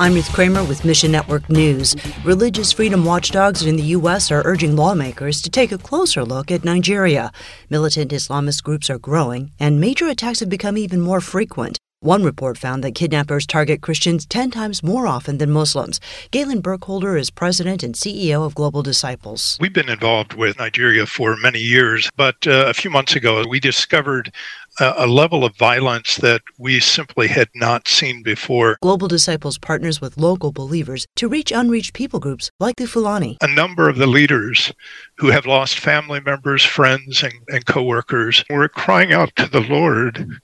I'm Ruth Kramer with Mission Network News. Religious freedom watchdogs in the U.S. are urging lawmakers to take a closer look at Nigeria. Militant Islamist groups are growing, and major attacks have become even more frequent. One report found that kidnappers target Christians 10 times more often than Muslims. Galen Burkholder is president and CEO of Global Disciples. We've been involved with Nigeria for many years, but uh, a few months ago we discovered a, a level of violence that we simply had not seen before. Global Disciples partners with local believers to reach unreached people groups like the Fulani. A number of the leaders who have lost family members, friends, and, and coworkers were crying out to the Lord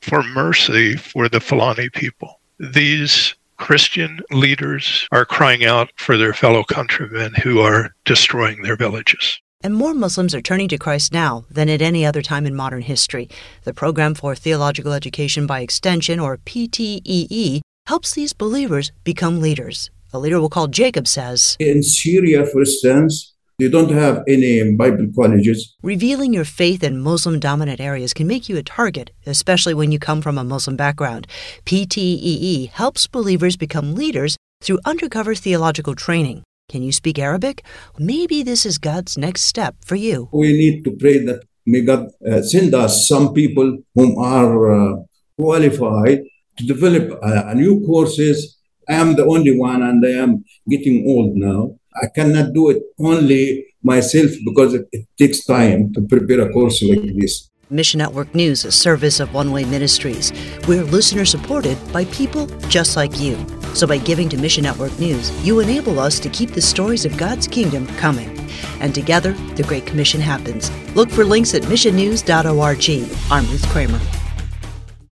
for mercy for the Fulani people. These Christian leaders are crying out for their fellow countrymen who are destroying their villages. And more Muslims are turning to Christ now than at any other time in modern history. The Program for Theological Education by Extension, or PTEE, helps these believers become leaders. A leader we'll call Jacob says In Syria, for instance, they don't have any Bible colleges. Revealing your faith in Muslim dominant areas can make you a target, especially when you come from a Muslim background. PTEE helps believers become leaders through undercover theological training. Can you speak Arabic? Maybe this is God's next step for you. We need to pray that may God uh, send us some people whom are uh, qualified to develop uh, new courses. I am the only one and I am getting old now. I cannot do it only myself because it, it takes time to prepare a course like this. Mission Network News, a service of One Way Ministries. We're listener supported by people just like you. So by giving to Mission Network News, you enable us to keep the stories of God's kingdom coming. And together, the Great Commission happens. Look for links at missionnews.org. I'm Ruth Kramer.